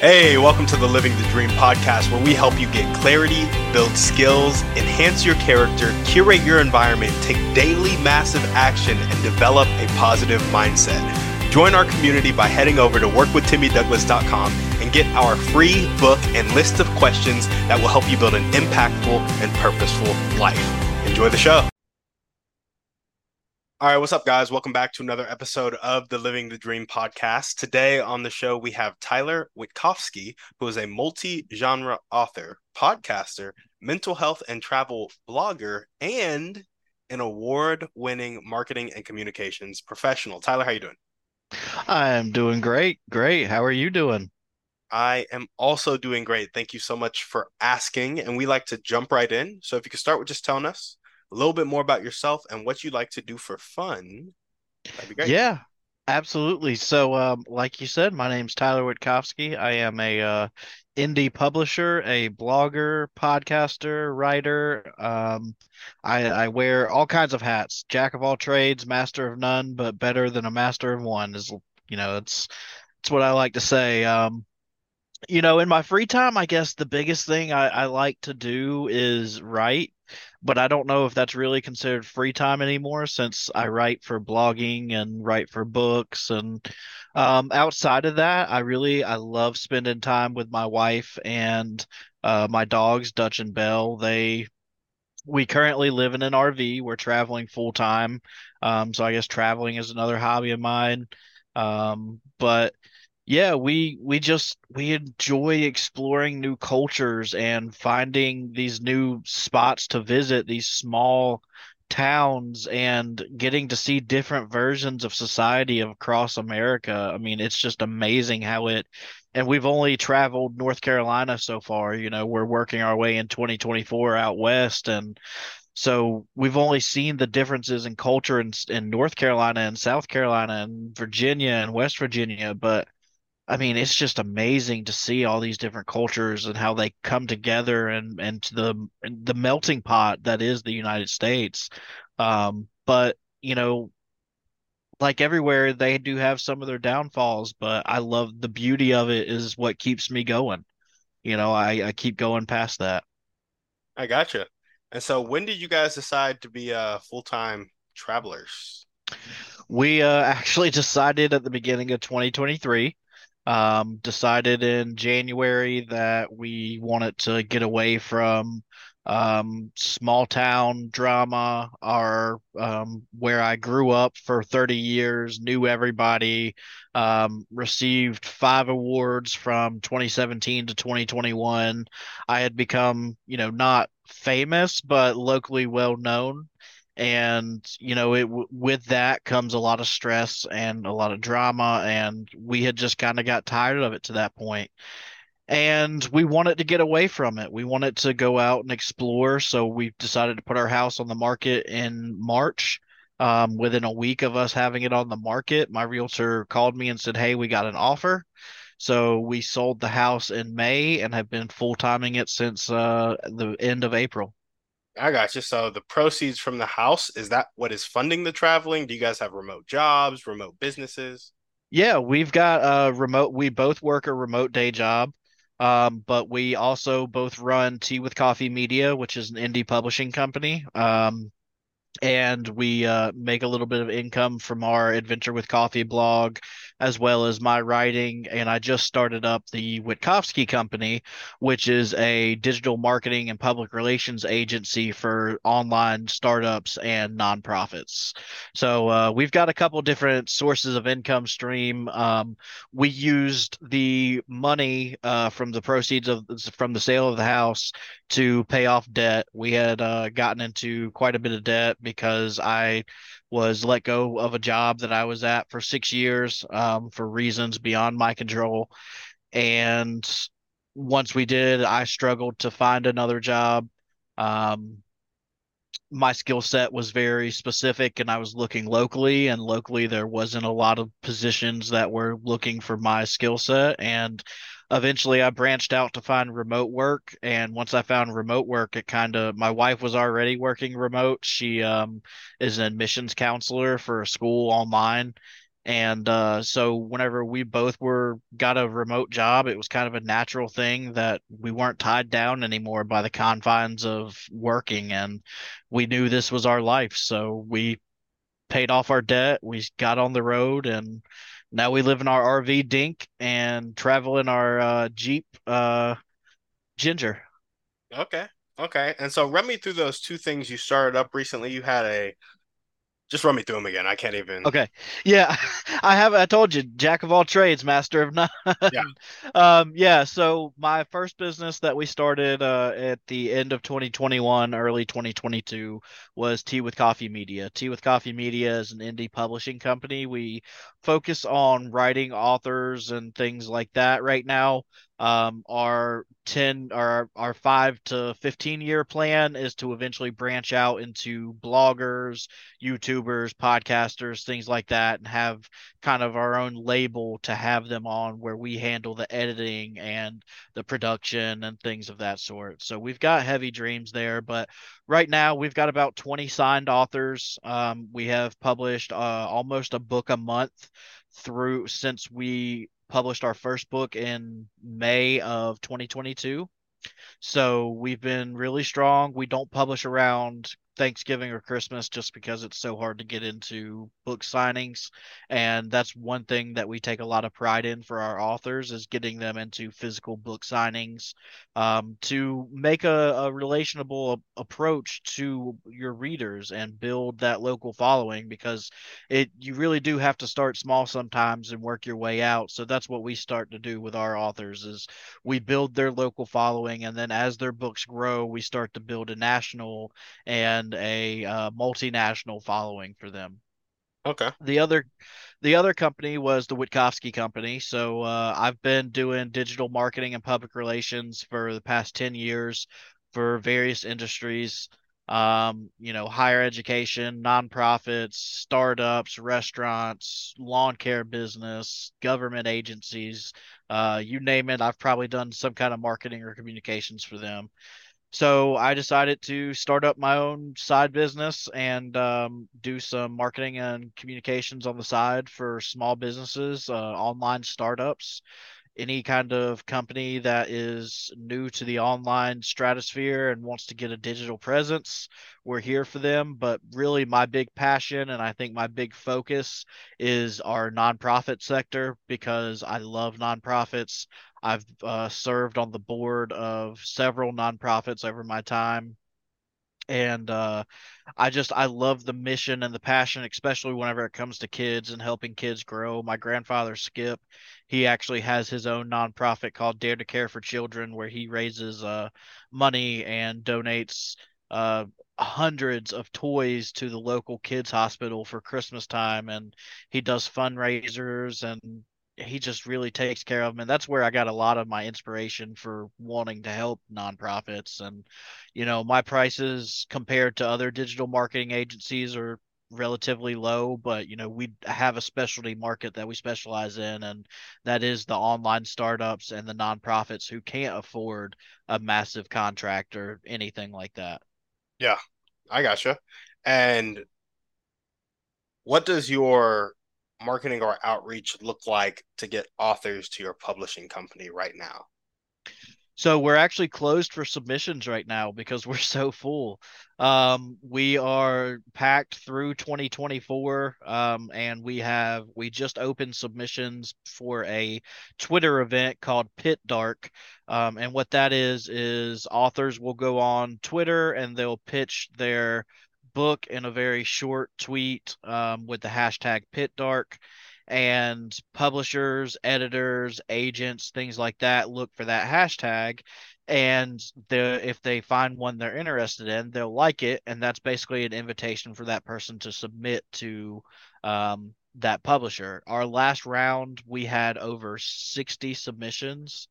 Hey, welcome to the Living the Dream podcast, where we help you get clarity, build skills, enhance your character, curate your environment, take daily massive action, and develop a positive mindset. Join our community by heading over to workwithtimmydouglas.com and get our free book and list of questions that will help you build an impactful and purposeful life. Enjoy the show. All right, what's up, guys? Welcome back to another episode of the Living the Dream podcast. Today on the show, we have Tyler Wittkofsky, who is a multi genre author, podcaster, mental health and travel blogger, and an award winning marketing and communications professional. Tyler, how you doing? I am doing great. Great. How are you doing? I am also doing great. Thank you so much for asking. And we like to jump right in. So if you could start with just telling us a little bit more about yourself and what you like to do for fun, that'd be great. Yeah, absolutely. So, um, like you said, my name's Tyler Wittkofsky. I am a uh, indie publisher, a blogger, podcaster, writer. Um, I, I wear all kinds of hats, jack of all trades, master of none, but better than a master of one is, you know, it's it's what I like to say. Um, you know, in my free time, I guess the biggest thing I, I like to do is write but I don't know if that's really considered free time anymore since I write for blogging and write for books and um, outside of that, I really I love spending time with my wife and uh, my dogs, Dutch and Belle. They we currently live in an RV. We're traveling full time, um, so I guess traveling is another hobby of mine. Um, but yeah, we we just we enjoy exploring new cultures and finding these new spots to visit, these small towns and getting to see different versions of society across America. I mean, it's just amazing how it and we've only traveled North Carolina so far, you know, we're working our way in 2024 out west and so we've only seen the differences in culture in, in North Carolina and South Carolina and Virginia and West Virginia, but I mean, it's just amazing to see all these different cultures and how they come together and and to the the melting pot that is the United States. Um, but you know, like everywhere, they do have some of their downfalls. But I love the beauty of it is what keeps me going. You know, I I keep going past that. I gotcha. And so, when did you guys decide to be uh, full time travelers? We uh, actually decided at the beginning of 2023 um, decided in January that we wanted to get away from um, small town drama, our um, where I grew up for 30 years, knew everybody, um, received five awards from 2017 to 2021. I had become, you know, not famous, but locally well known and you know it with that comes a lot of stress and a lot of drama and we had just kind of got tired of it to that point. And we wanted to get away from it. We wanted to go out and explore so we decided to put our house on the market in march. Um, within a week of us having it on the market my realtor called me and said hey we got an offer. So we sold the house in may and have been full-timing it since uh, the end of april I got you. So the proceeds from the house, is that what is funding the traveling? Do you guys have remote jobs, remote businesses? Yeah, we've got a remote. We both work a remote day job, um, but we also both run Tea with Coffee Media, which is an indie publishing company. Um, and we uh, make a little bit of income from our Adventure with Coffee blog, as well as my writing. And I just started up the Wittkofsky Company, which is a digital marketing and public relations agency for online startups and nonprofits. So uh, we've got a couple different sources of income stream. Um, we used the money uh, from the proceeds of from the sale of the house to pay off debt. We had uh, gotten into quite a bit of debt because I was let go of a job that I was at for six years um, for reasons beyond my control. And once we did, I struggled to find another job. Um, my skill set was very specific and I was looking locally and locally there wasn't a lot of positions that were looking for my skill set and eventually I branched out to find remote work. And once I found remote work, it kind of, my wife was already working remote. She um, is an admissions counselor for a school online. And uh, so whenever we both were got a remote job, it was kind of a natural thing that we weren't tied down anymore by the confines of working, and we knew this was our life. So we paid off our debt, we got on the road, and now we live in our RV dink and travel in our uh, Jeep uh, Ginger. Okay. Okay. And so run me through those two things you started up recently. You had a just run me through them again. I can't even. Okay. Yeah, I have. I told you, jack of all trades, master of none. Yeah. Um, yeah. So my first business that we started uh, at the end of 2021, early 2022 was Tea with Coffee Media. Tea with Coffee Media is an indie publishing company. We focus on writing authors and things like that right now. Um, our 10 our our 5 to 15 year plan is to eventually branch out into bloggers, YouTubers, podcasters, things like that and have kind of our own label to have them on where we handle the editing and the production and things of that sort. So we've got heavy dreams there, but right now we've got about 20 signed authors. Um, we have published uh, almost a book a month through since we published our first book in May of 2022. So we've been really strong. We don't publish around Thanksgiving or Christmas just because it's so hard to get into book signings. And that's one thing that we take a lot of pride in for our authors is getting them into physical book signings um, to make a, a relationable approach to your readers and build that local following because it you really do have to start small sometimes and work your way out. So that's what we start to do with our authors is we build their local following and then as their books grow, we start to build a national and a uh, multinational following for them. Okay. The other the other company was the Wittkofsky company. So uh, I've been doing digital marketing and public relations for the past 10 years for various industries. Um, you know, higher education, nonprofits, startups, restaurants, lawn care business, government agencies, uh, you name it. I've probably done some kind of marketing or communications for them. So I decided to start up my own side business and um, do some marketing and communications on the side for small businesses, uh, online startups, any kind of company that is new to the online stratosphere and wants to get a digital presence. We're here for them. But really, my big passion and I think my big focus is our nonprofit sector because I love nonprofits. I've uh, served on the board of several nonprofits over my time. And uh, I just, I love the mission and the passion, especially whenever it comes to kids and helping kids grow. My grandfather, Skip, he actually has his own nonprofit called Dare to Care for Children, where he raises uh, money and donates uh, hundreds of toys to the local kids hospital for Christmas time. And he does fundraisers and he just really takes care of them and that's where i got a lot of my inspiration for wanting to help nonprofits and you know my prices compared to other digital marketing agencies are relatively low but you know we have a specialty market that we specialize in and that is the online startups and the nonprofits who can't afford a massive contract or anything like that Yeah, I gotcha. And what does your marketing or outreach look like to get authors to your publishing company right now? So we're actually closed for submissions right now because we're so full. Um, we are packed through 2024, um, and we have we just opened submissions for a Twitter event called Pit Dark. Um, and what that is is authors will go on Twitter and they'll pitch their book in a very short tweet um, with the hashtag Pit Dark and publishers, editors, agents, things like that look for that hashtag. And the if they find one they're interested in, they'll like it, and that's basically an invitation for that person to submit to um, that publisher. Our last round, we had over 60 submissions.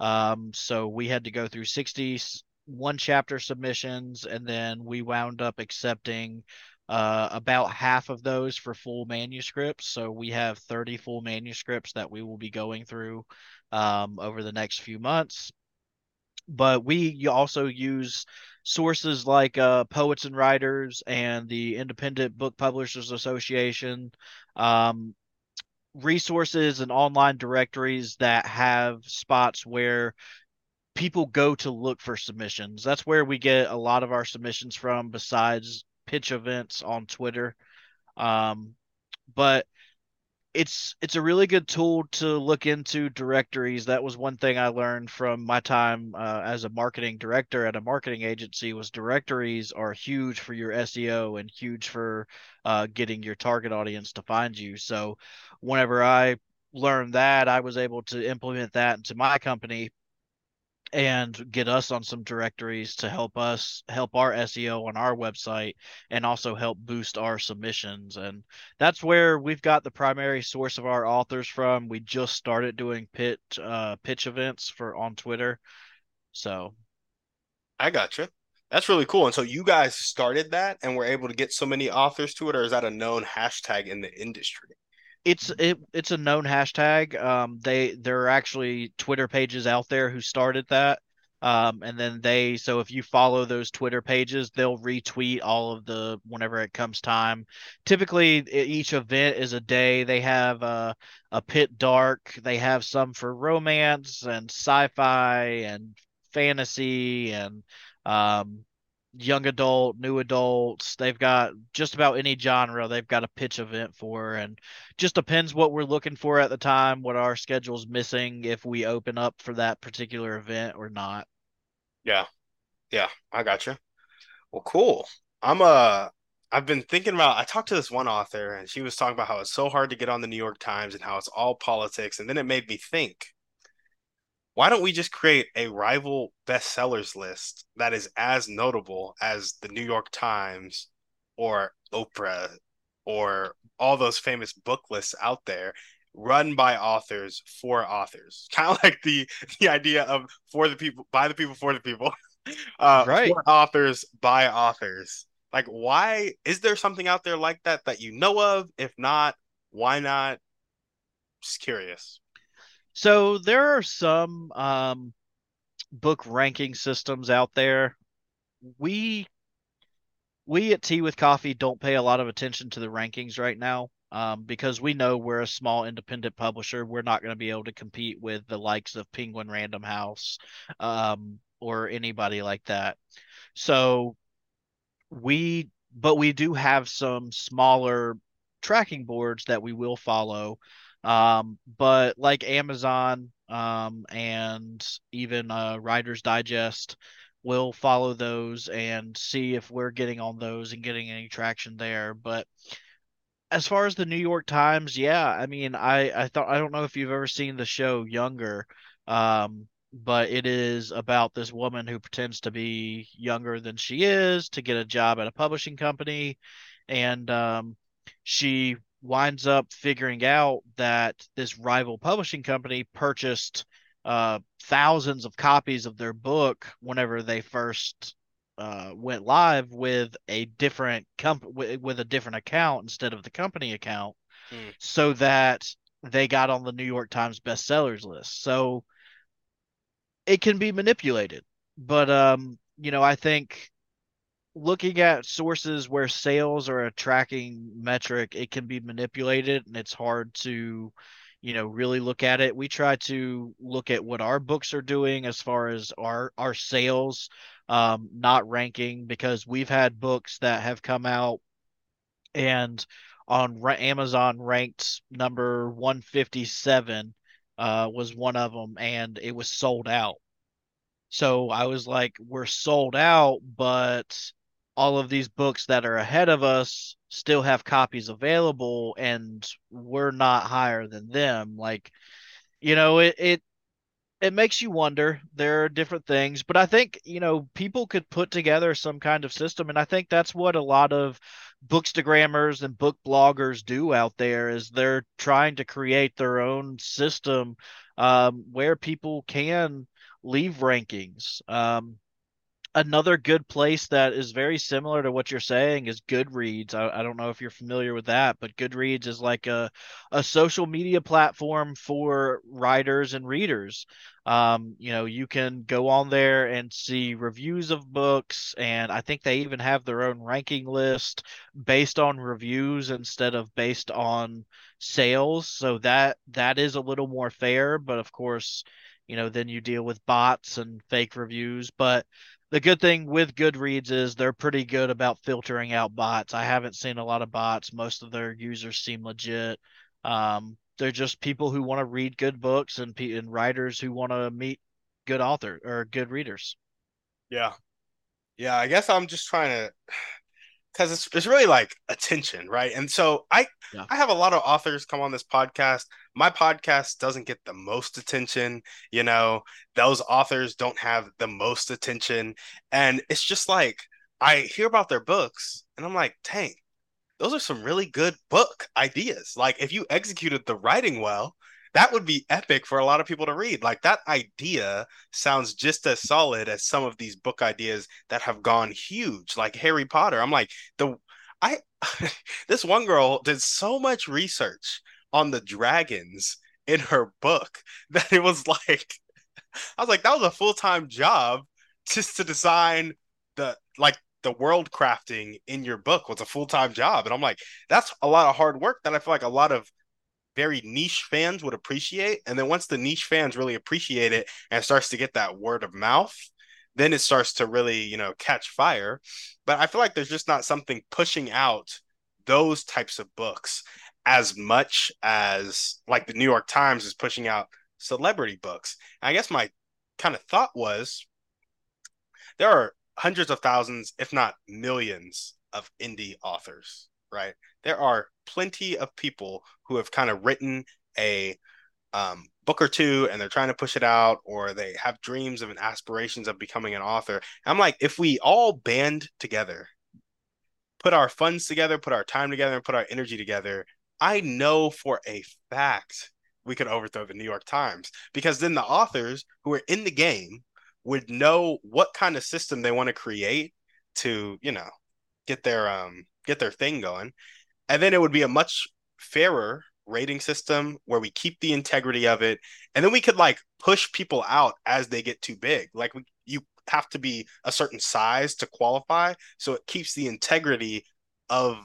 Um, so we had to go through 60 one chapter submissions, and then we wound up accepting uh, about half of those for full manuscripts. So we have 30 full manuscripts that we will be going through um, over the next few months. But we also use sources like uh, Poets and Writers and the Independent Book Publishers Association. Um, resources and online directories that have spots where people go to look for submissions. That's where we get a lot of our submissions from, besides pitch events on Twitter. Um, but it's it's a really good tool to look into directories. That was one thing I learned from my time uh, as a marketing director at a marketing agency. Was directories are huge for your SEO and huge for uh, getting your target audience to find you. So, whenever I learned that, I was able to implement that into my company and get us on some directories to help us help our SEO on our website and also help boost our submissions. And that's where we've got the primary source of our authors from. We just started doing pitch uh, pitch events for on Twitter. So I gotcha. That's really cool. And so you guys started that and were able to get so many authors to it, or is that a known hashtag in the industry? It's it, it's a known hashtag. Um, they there are actually Twitter pages out there who started that. Um, and then they so if you follow those Twitter pages, they'll retweet all of the whenever it comes time. Typically, each event is a day. They have a a pit dark. They have some for romance and sci-fi and fantasy and um, young adult, new adults. They've got just about any genre they've got a pitch event for and just depends what we're looking for at the time, what our schedule's missing if we open up for that particular event or not. Yeah. Yeah, I got you. Well, cool. I'm uh I've been thinking about I talked to this one author and she was talking about how it's so hard to get on the New York Times and how it's all politics and then it made me think why don't we just create a rival bestsellers list that is as notable as the New York Times or Oprah or all those famous book lists out there run by authors for authors? Kind of like the the idea of for the people by the people for the people. Uh right. for authors by authors. Like why is there something out there like that that you know of? If not why not? Just curious so there are some um, book ranking systems out there. We we at Tea with Coffee don't pay a lot of attention to the rankings right now um, because we know we're a small independent publisher. We're not going to be able to compete with the likes of Penguin Random House um, or anybody like that. So we, but we do have some smaller tracking boards that we will follow um, but like Amazon um, and even uh, Writer's Digest, we'll follow those and see if we're getting on those and getting any traction there. But as far as the New York Times, yeah, I mean, I I thought I don't know if you've ever seen the show Younger, um, but it is about this woman who pretends to be younger than she is to get a job at a publishing company, and um, she winds up figuring out that this rival publishing company purchased uh, thousands of copies of their book whenever they first uh, went live with a different comp with, with, a different account instead of the company account, mm. so that they got on the New York Times bestsellers list. So it can be manipulated, but um, you know, I think looking at sources where sales are a tracking metric, it can be manipulated and it's hard to, you know, really look at it. We try to look at what our books are doing as far as our our sales, um, not ranking because we've had books that have come out and on Amazon ranked number 157 uh, was one of them and it was sold out. So I was like, we're sold out, but all of these books that are ahead of us still have copies available and we're not higher than them. Like you know it it it makes you wonder. There are different things but i think you know people could put together some kind of system and i think that's what a lot of bookstagrammers and book bloggers do out there is they're trying to create their own system um, where people can leave rankings. Um, another good place that is very similar to what you're saying is Goodreads. I, I, don't know if you're familiar with that, but Goodreads is like a, a social media platform for writers and readers. Um, you know, you can go on there and see reviews of books, and I think they even have their own ranking list based on reviews instead of based on sales. So that that is a little more fair, but of course, you know, then you deal with bots and fake reviews. But the good thing with Goodreads is they're pretty good about filtering out bots. I haven't seen a lot of bots. Most of their users seem legit. Um, they're just people who want to read good books and and writers who want to meet good author or good readers. Yeah, yeah. I guess I'm just trying to because it's it's really like attention, right? And so I yeah. I have a lot of authors come on this podcast. My podcast doesn't get the most attention, you know. Those authors don't have the most attention, and it's just like I hear about their books, and I'm like, dang, those are some really good book ideas. Like if you executed the writing well, that would be epic for a lot of people to read. Like that idea sounds just as solid as some of these book ideas that have gone huge, like Harry Potter. I'm like, the I this one girl did so much research on the dragons in her book that it was like I was like, that was a full-time job just to design the like the world crafting in your book was a full-time job. And I'm like, that's a lot of hard work that I feel like a lot of very niche fans would appreciate. And then once the niche fans really appreciate it and starts to get that word of mouth, then it starts to really, you know, catch fire. But I feel like there's just not something pushing out those types of books as much as like the New York Times is pushing out celebrity books. And I guess my kind of thought was there are hundreds of thousands, if not millions, of indie authors, right? There are plenty of people who have kind of written a um, book or two and they're trying to push it out or they have dreams of and aspirations of becoming an author. And I'm like, if we all band together, put our funds together, put our time together, and put our energy together, I know for a fact we could overthrow the New York Times because then the authors who are in the game would know what kind of system they want to create to, you know, get their um get their thing going. And then it would be a much fairer rating system where we keep the integrity of it. And then we could like push people out as they get too big. Like we, you have to be a certain size to qualify. So it keeps the integrity of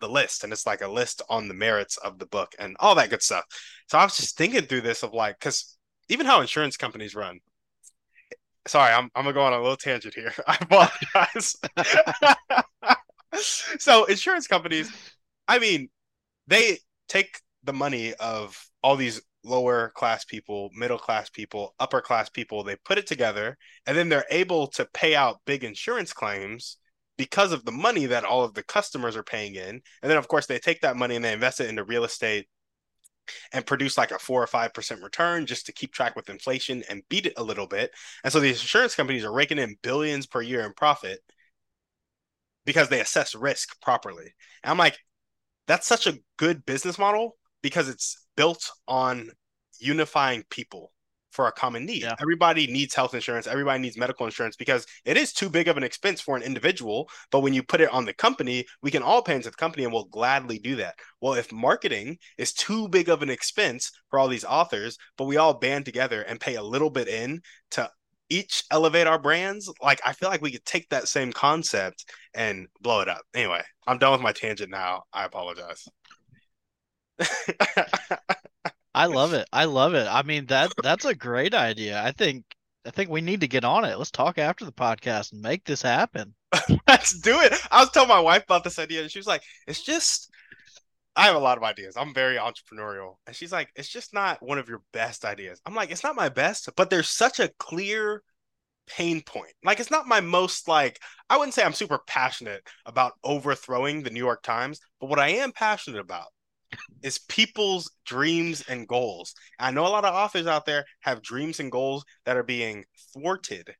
the list and it's like a list on the merits of the book and all that good stuff. So i was just thinking through this of like because even how insurance companies run sorry i'm, I'm gonna go on a little tangent here. I apologize so insurance companies I mean, they take the money of all these lower class people, middle class people, upper class people, they put it together, and then they're able to pay out big insurance claims because of the money that all of the customers are paying in. And then, of course, they take that money and they invest it into real estate and produce like a four or five percent return just to keep track with inflation and beat it a little bit. And so these insurance companies are raking in billions per year in profit because they assess risk properly. And I'm like, that's such a good business model because it's built on unifying people for a common need. Yeah. Everybody needs health insurance, everybody needs medical insurance because it is too big of an expense for an individual. But when you put it on the company, we can all pay into the company and we'll gladly do that. Well, if marketing is too big of an expense for all these authors, but we all band together and pay a little bit in to each elevate our brands, like I feel like we could take that same concept and blow it up. Anyway, I'm done with my tangent now. I apologize. I love it. I love it. I mean that that's a great idea. I think I think we need to get on it. Let's talk after the podcast and make this happen. Let's do it. I was telling my wife about this idea and she was like, "It's just I have a lot of ideas. I'm very entrepreneurial. And she's like, it's just not one of your best ideas. I'm like, it's not my best, but there's such a clear pain point. Like, it's not my most, like, I wouldn't say I'm super passionate about overthrowing the New York Times, but what I am passionate about is people's dreams and goals. I know a lot of authors out there have dreams and goals that are being thwarted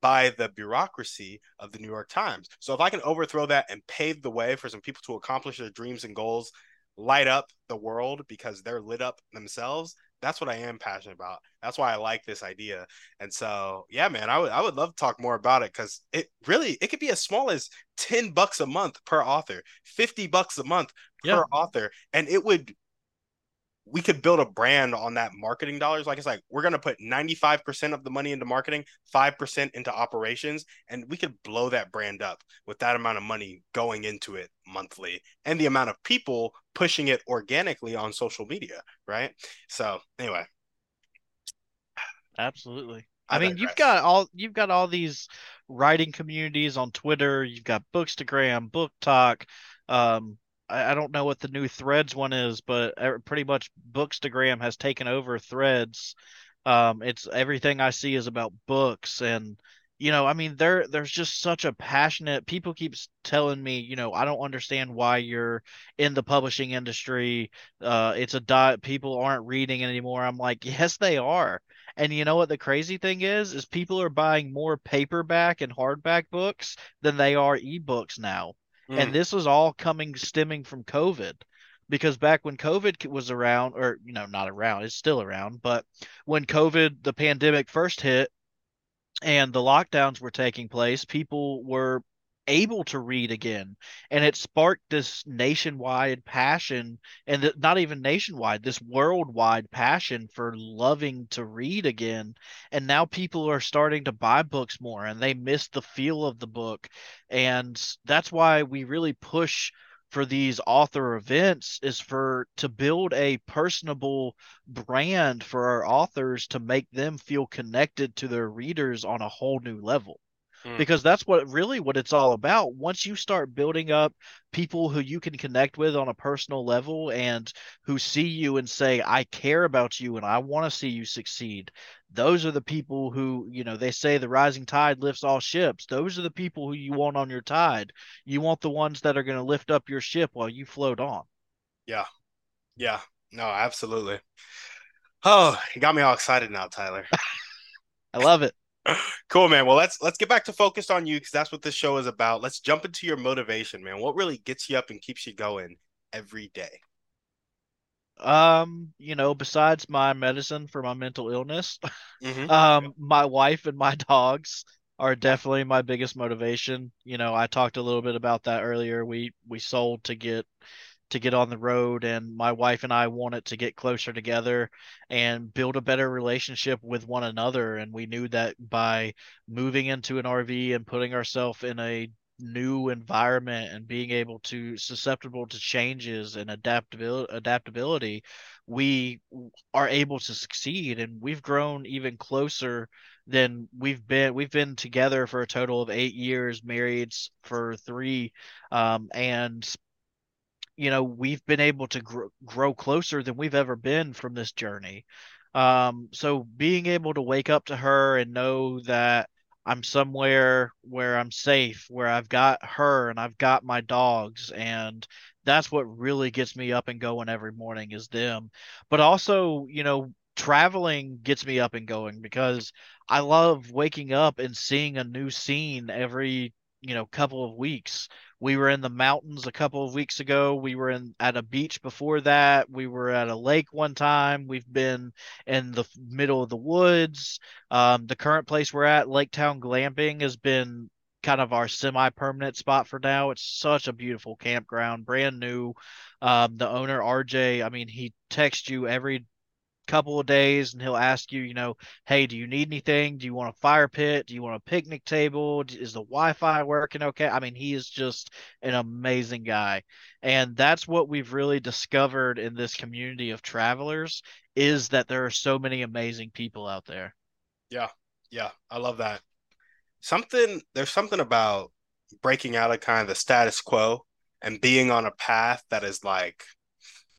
by the bureaucracy of the New York Times. So if I can overthrow that and pave the way for some people to accomplish their dreams and goals light up the world because they're lit up themselves, that's what I am passionate about. That's why I like this idea. And so, yeah, man, I would I would love to talk more about it because it really it could be as small as 10 bucks a month per author, 50 bucks a month per author. And it would we could build a brand on that marketing dollars. Like it's like we're gonna put 95% of the money into marketing, 5% into operations, and we could blow that brand up with that amount of money going into it monthly and the amount of people pushing it organically on social media, right? So anyway. Absolutely. I, I mean, you've got all you've got all these writing communities on Twitter. You've got Bookstagram, BookTok, um, I, I don't know what the new Threads one is, but pretty much Bookstagram has taken over Threads. Um, it's everything I see is about books and you know, I mean, there there's just such a passionate people keep telling me, you know, I don't understand why you're in the publishing industry. Uh, it's a dot people aren't reading anymore. I'm like, yes, they are. And you know what the crazy thing is? Is people are buying more paperback and hardback books than they are ebooks now. Mm. And this was all coming stemming from COVID because back when COVID was around, or, you know, not around, it's still around, but when COVID, the pandemic first hit and the lockdowns were taking place, people were able to read again and it sparked this nationwide passion and the, not even nationwide this worldwide passion for loving to read again. And now people are starting to buy books more and they miss the feel of the book. And that's why we really push for these author events is for to build a personable brand for our authors to make them feel connected to their readers on a whole new level Mm. because that's what really what it's all about. Once you start building up people who you can connect with on a personal level and who see you and say, I care about you and I want to see you succeed, those are the people who, you know, they say the rising tide lifts all ships. Those are the people who you want on your tide. You want the ones that are going to lift up your ship while you float on. Yeah. Yeah. No, absolutely. Oh, you got me all excited now, Tyler. I love it cool man. Well let's let's get back to focused on you because that's what this show is about. Let's jump into your motivation man. What really gets you up and keeps you going every day? Um you know besides my medicine for my mental illness mm-hmm. um my wife and my dogs are definitely my biggest motivation. You know i talked a little bit about that earlier. We we sold to get to get on the road and my wife and I wanted to get closer together and build a better relationship with one another. And we knew that by moving into an RV and putting ourselves in a new environment and being able to susceptible to changes and adaptability adaptability we are able to succeed. And we've grown even closer than we've been we've been together for a total of eight years married for three um, and you know we've been able to gr- grow closer than we've ever been from this journey. Um, so being able to wake up to her and know that i'm somewhere where i'm safe where i've got her and i've got my dogs and that's what really gets me up and going every morning is them. But also you know traveling gets me up and going because i love waking up and seeing a new scene every you know couple of weeks we were in the mountains a couple of weeks ago. We were in at a beach before that. We were at a lake one time. We've been in the middle of the woods. Um, the current place we're at lake town glamping has been kind of our semi-permanent spot for now. It's such a beautiful campground brand new. Um, the owner rj i mean he texts you every couple of days and he'll ask you, you know, hey, do you need anything? Do you want a fire pit? Do you want a picnic table? Is the Wi Fi working okay? I mean, he is just an amazing guy. And that's what we've really discovered in this community of travelers is that there are so many amazing people out there. Yeah. Yeah. I love that. Something, there's something about breaking out of kind of the status quo and being on a path that is like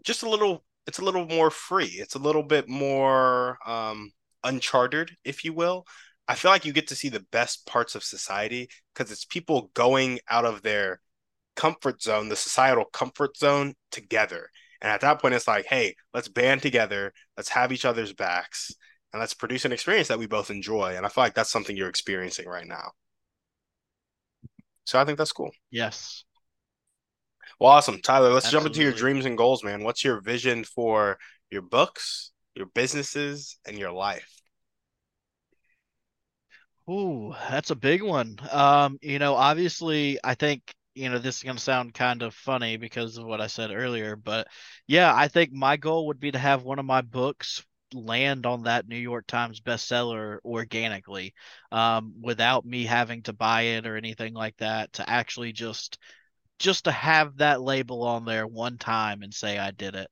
just a little it's a little more free. It's a little bit more um, uncharted, if you will. I feel like you get to see the best parts of society because it's people going out of their comfort zone, the societal comfort zone together. And at that point, it's like, hey, let's band together, let's have each other's backs, and let's produce an experience that we both enjoy. And I feel like that's something you're experiencing right now. So I think that's cool. Yes. Well, awesome, Tyler. Let's Absolutely. jump into your dreams and goals, man. What's your vision for your books, your businesses, and your life? Ooh, that's a big one. Um, you know, obviously, I think, you know, this is going to sound kind of funny because of what I said earlier, but yeah, I think my goal would be to have one of my books land on that New York Times bestseller organically, um, without me having to buy it or anything like that, to actually just just to have that label on there one time and say I did it.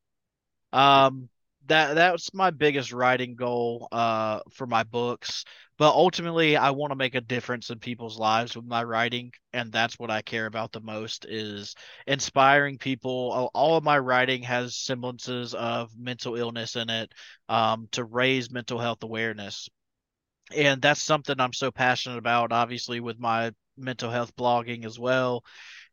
Um, that that's my biggest writing goal uh for my books. But ultimately, I want to make a difference in people's lives with my writing, and that's what I care about the most is inspiring people. All of my writing has semblances of mental illness in it, um, to raise mental health awareness. And that's something I'm so passionate about, obviously, with my mental health blogging as well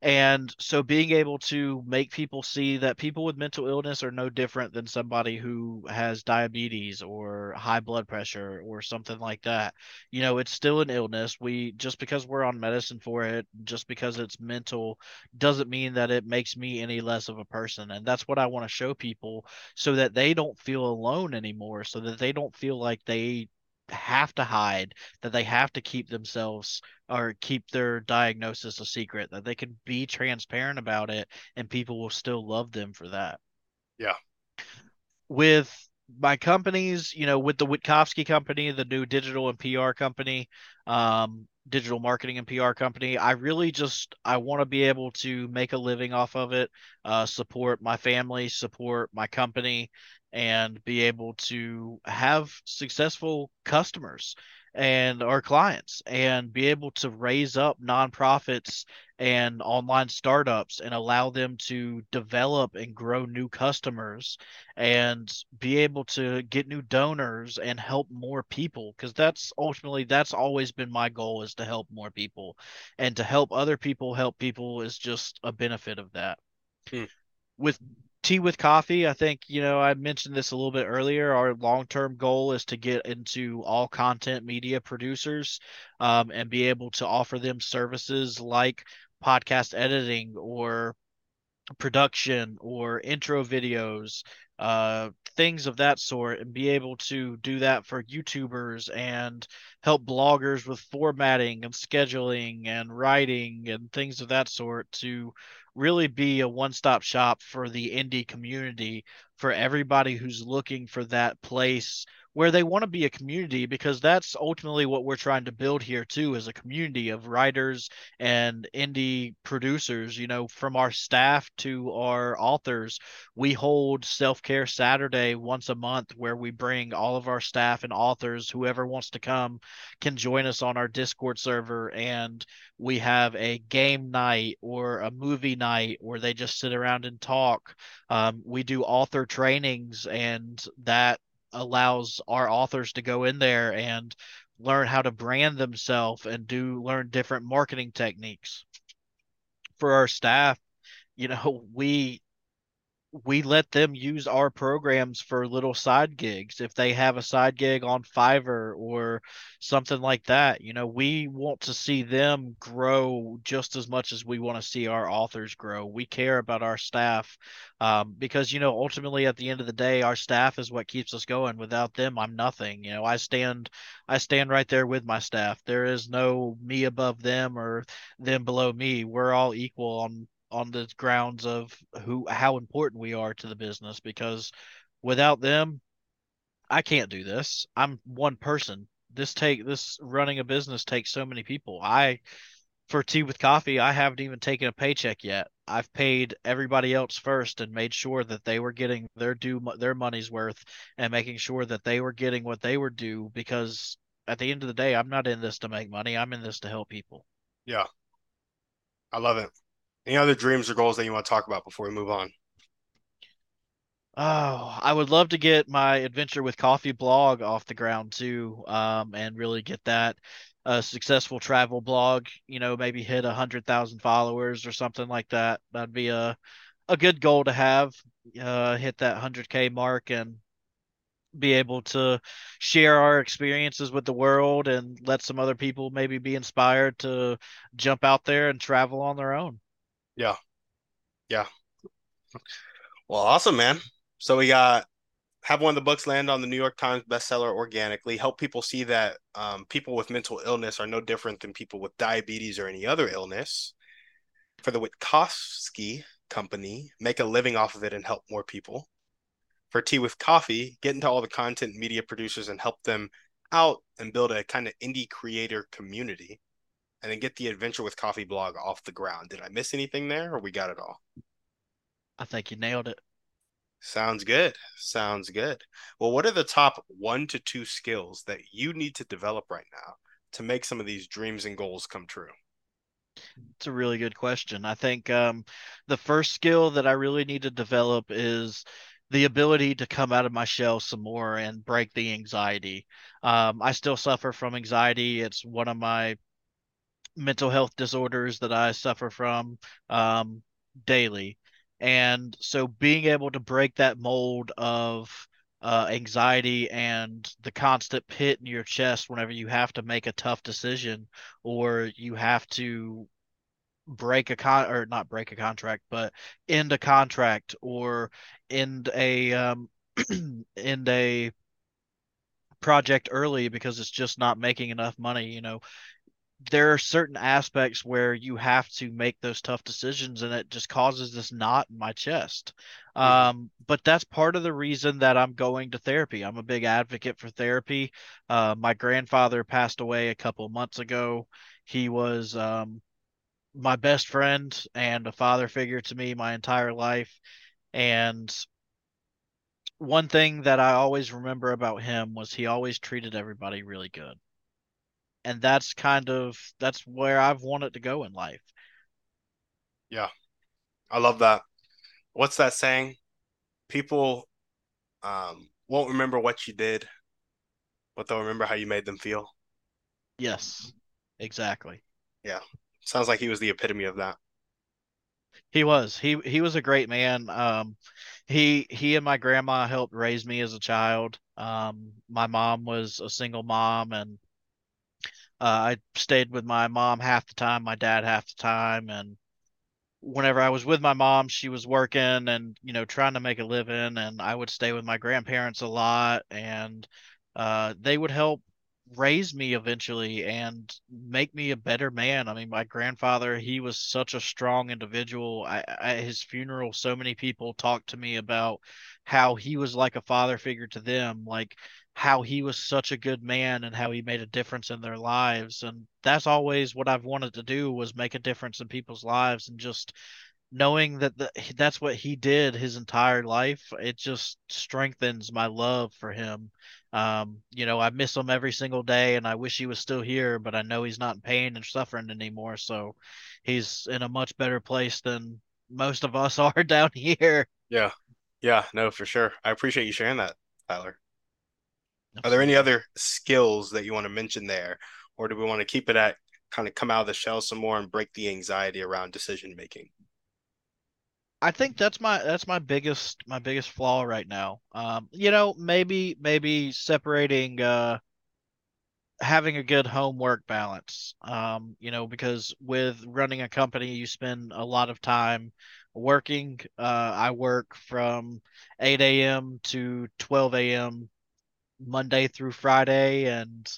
and so being able to make people see that people with mental illness are no different than somebody who has diabetes or high blood pressure or something like that. You know, it's still an illness. We just because we're on medicine for it, just because it's mental doesn't mean that it makes me any less of a person. And that's what I want to show people so that they don't feel alone anymore, so that they don't feel like they have to hide, that they have to keep themselves or keep their diagnosis a secret, that they can be transparent about it and people will still love them for that. Yeah. With my companies, you know, with the Wittkofsky company, the new digital and PR company, um, digital marketing and PR company, I really just I want to be able to make a living off of it, uh, support my family, support my company, and be able to have successful customers and our clients and be able to raise up nonprofits and online startups and allow them to develop and grow new customers and be able to get new donors and help more people. Because that's ultimately that's always been my goal is to help more people. And to help other people help people is just a benefit of that. Hmm. with tea with coffee i think you know i mentioned this a little bit earlier our long-term goal is to get into all content media producers um, and be able to offer them services like podcast editing or production or intro videos uh, things of that sort and be able to do that for youtubers and help bloggers with formatting and scheduling and writing and things of that sort to really be a one-stop shop for the indie community for everybody who's looking for that place where they want to be a community because that's ultimately what we're trying to build here too is a community of writers and indie producers you know from our staff to our authors. We hold self-care saturday once a month where we bring all of our staff and authors whoever wants to come can join us on our discord server and we have a game night or a movie night where they just sit around and talk. Um, we do author trainings and that allows our authors to go in there and learn how to brand themselves and do learn different marketing techniques. For our staff you know we we let them use our programs for little side gigs if they have a side gig on Fiverr or something like that. You know, we want to see them grow just as much as we want to see our authors grow. We care about our staff um, because, you know, ultimately at the end of the day, our staff is what keeps us going. Without them, I'm nothing. You know, I stand, I stand right there with my staff. There is no me above them or them below me. We're all equal on on the grounds of who how important we are to the business because without them I can't do this. I'm one person. This take this running a business takes so many people. I for tea with coffee, I haven't even taken a paycheck yet. I've paid everybody else first and made sure that they were getting their due their money's worth and making sure that they were getting what they were due because at the end of the day, I'm not in this to make money. I'm in this to help people. Yeah. I love it. Any other dreams or goals that you want to talk about before we move on? Oh, I would love to get my adventure with coffee blog off the ground too, um, and really get that a successful travel blog. You know, maybe hit a hundred thousand followers or something like that. That'd be a a good goal to have. Uh, hit that hundred k mark and be able to share our experiences with the world and let some other people maybe be inspired to jump out there and travel on their own. Yeah. Yeah. Well, awesome, man. So we got have one of the books land on the New York Times bestseller organically, help people see that um, people with mental illness are no different than people with diabetes or any other illness. For the Wittkofsky Company, make a living off of it and help more people. For Tea with Coffee, get into all the content media producers and help them out and build a kind of indie creator community. And then get the Adventure with Coffee blog off the ground. Did I miss anything there or we got it all? I think you nailed it. Sounds good. Sounds good. Well, what are the top one to two skills that you need to develop right now to make some of these dreams and goals come true? It's a really good question. I think um, the first skill that I really need to develop is the ability to come out of my shell some more and break the anxiety. Um, I still suffer from anxiety. It's one of my mental health disorders that I suffer from um, daily. And so being able to break that mold of uh, anxiety and the constant pit in your chest whenever you have to make a tough decision or you have to break a con or not break a contract, but end a contract or end a um, end a project early because it's just not making enough money. You know, there are certain aspects where you have to make those tough decisions and it just causes this knot in my chest. Um, but that's part of the reason that i'm going to therapy. I'm a big advocate for therapy. Uh, my grandfather passed away a couple months ago. He was um, my best friend and a father figure to me my entire life. And one thing that i always remember about him was he always treated everybody really good and that's kind of that's where I've wanted to go in life. Yeah. I love that. What's that saying? People um won't remember what you did, but they'll remember how you made them feel. Yes. Exactly. Yeah. Sounds like he was the epitome of that. He was. He he was a great man. Um he he and my grandma helped raise me as a child. Um my mom was a single mom and uh, I stayed with my mom half the time, my dad half the time, and whenever I was with my mom, she was working and you know trying to make a living, and I would stay with my grandparents a lot, and uh, they would help raise me eventually and make me a better man. I mean, my grandfather, he was such a strong individual. I, at his funeral, so many people talked to me about how he was like a father figure to them, like how he was such a good man and how he made a difference in their lives and that's always what I've wanted to do was make a difference in people's lives and just knowing that the, that's what he did his entire life it just strengthens my love for him um, you know i miss him every single day and i wish he was still here but i know he's not in pain and suffering anymore so he's in a much better place than most of us are down here. Yeah. Yeah no for sure. I appreciate you sharing that tyler. Are there any other skills that you want to mention there, or do we want to keep it at kind of come out of the shell some more and break the anxiety around decision making? I think that's my that's my biggest my biggest flaw right now. Um, you know, maybe maybe separating uh having a good homework balance. Um, you know, because with running a company, you spend a lot of time working. Uh, I work from 8 a.m. to 12 a.m. Monday through Friday and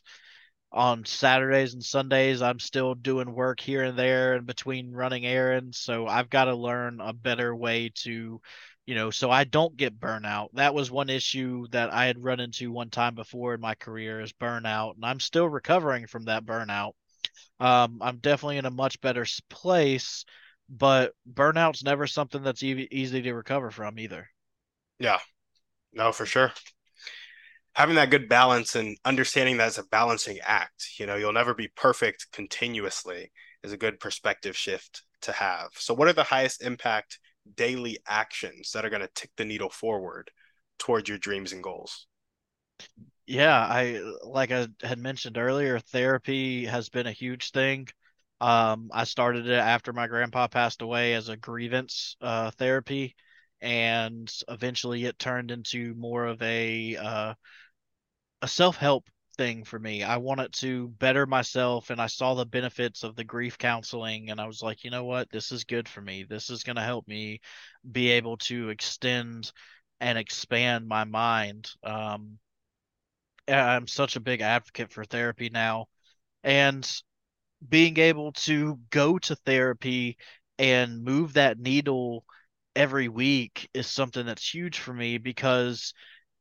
on Saturdays and Sundays I'm still doing work here and there and between running errands so I've got to learn a better way to you know so I don't get burnout. That was one issue that I had run into one time before in my career is burnout and I'm still recovering from that burnout. Um, I'm definitely in a much better place, but burnout's never something that's e- easy to recover from either. Yeah. No, for sure having that good balance and understanding that it's a balancing act. You know, you'll never be perfect continuously is a good perspective shift to have. So, what are the highest impact daily actions that are going to tick the needle forward towards your dreams and goals? Yeah, I like I had mentioned earlier, therapy has been a huge thing. Um, I started it after my grandpa passed away as a grievance uh, therapy, and eventually it turned into more of a uh, a self-help thing for me. I wanted to better myself and I saw the benefits of the grief counseling and I was like, you know what? This is good for me. This is going to help me be able to extend and expand my mind. Um, I'm such a big advocate for therapy now, and being able to go to therapy and move that needle every week is something that's huge for me because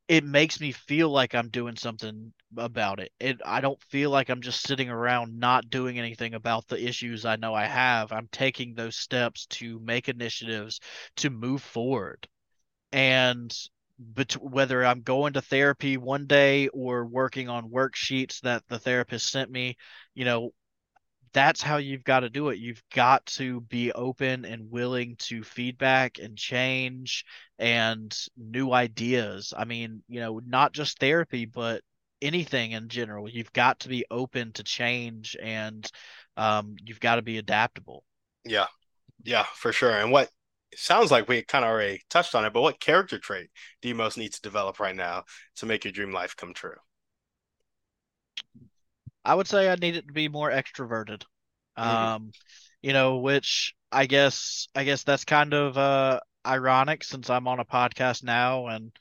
it makes me feel like I'm doing something about it. It I don't feel like I'm just sitting around not doing anything about the issues I know I have. I'm taking those steps to make initiatives to move forward. And but whether I'm going to therapy one day or working on worksheets that the therapist sent me, you know, that's how you've got to do it. You've got to be open and willing to feedback and change and new ideas. I mean, you know, not just therapy, but anything in general. You've got to be open to change and um, you've got to be adaptable. Yeah, yeah, for sure. And what sounds like we kind of already touched on it, but what character trait do you most need to develop right now to make your dream life come true? I would say I need it to be more extroverted. Mm-hmm. Um, you know, which I guess I guess that's kind of uh ironic since I'm on a podcast now and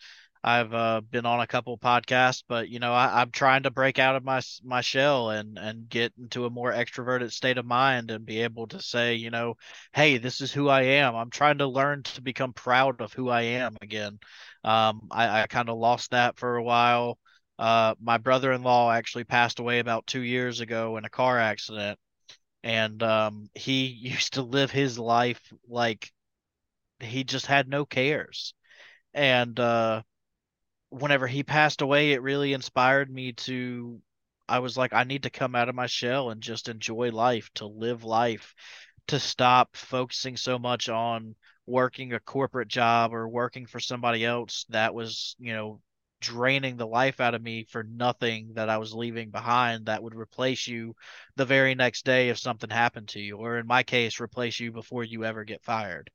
I've uh, been on a couple podcasts, but you know, I, am trying to break out of my my shell and and get into a more extroverted state of mind and be able to say, you know, hey, this is who I am. I'm trying to learn to become proud of who I am again. Um, I, I kind of lost that for a while. Uh, my brother-in-law actually passed away about two years ago in a car accident, and um, he used to live his life like he just had no cares. And uh, whenever he passed away, it really inspired me to. I was like, I need to come out of my shell and just enjoy life, to live life, to stop focusing so much on working a corporate job or working for somebody else that was, you know, draining the life out of me for nothing that I was leaving behind that would replace you the very next day if something happened to you, or in my case, replace you before you ever get fired.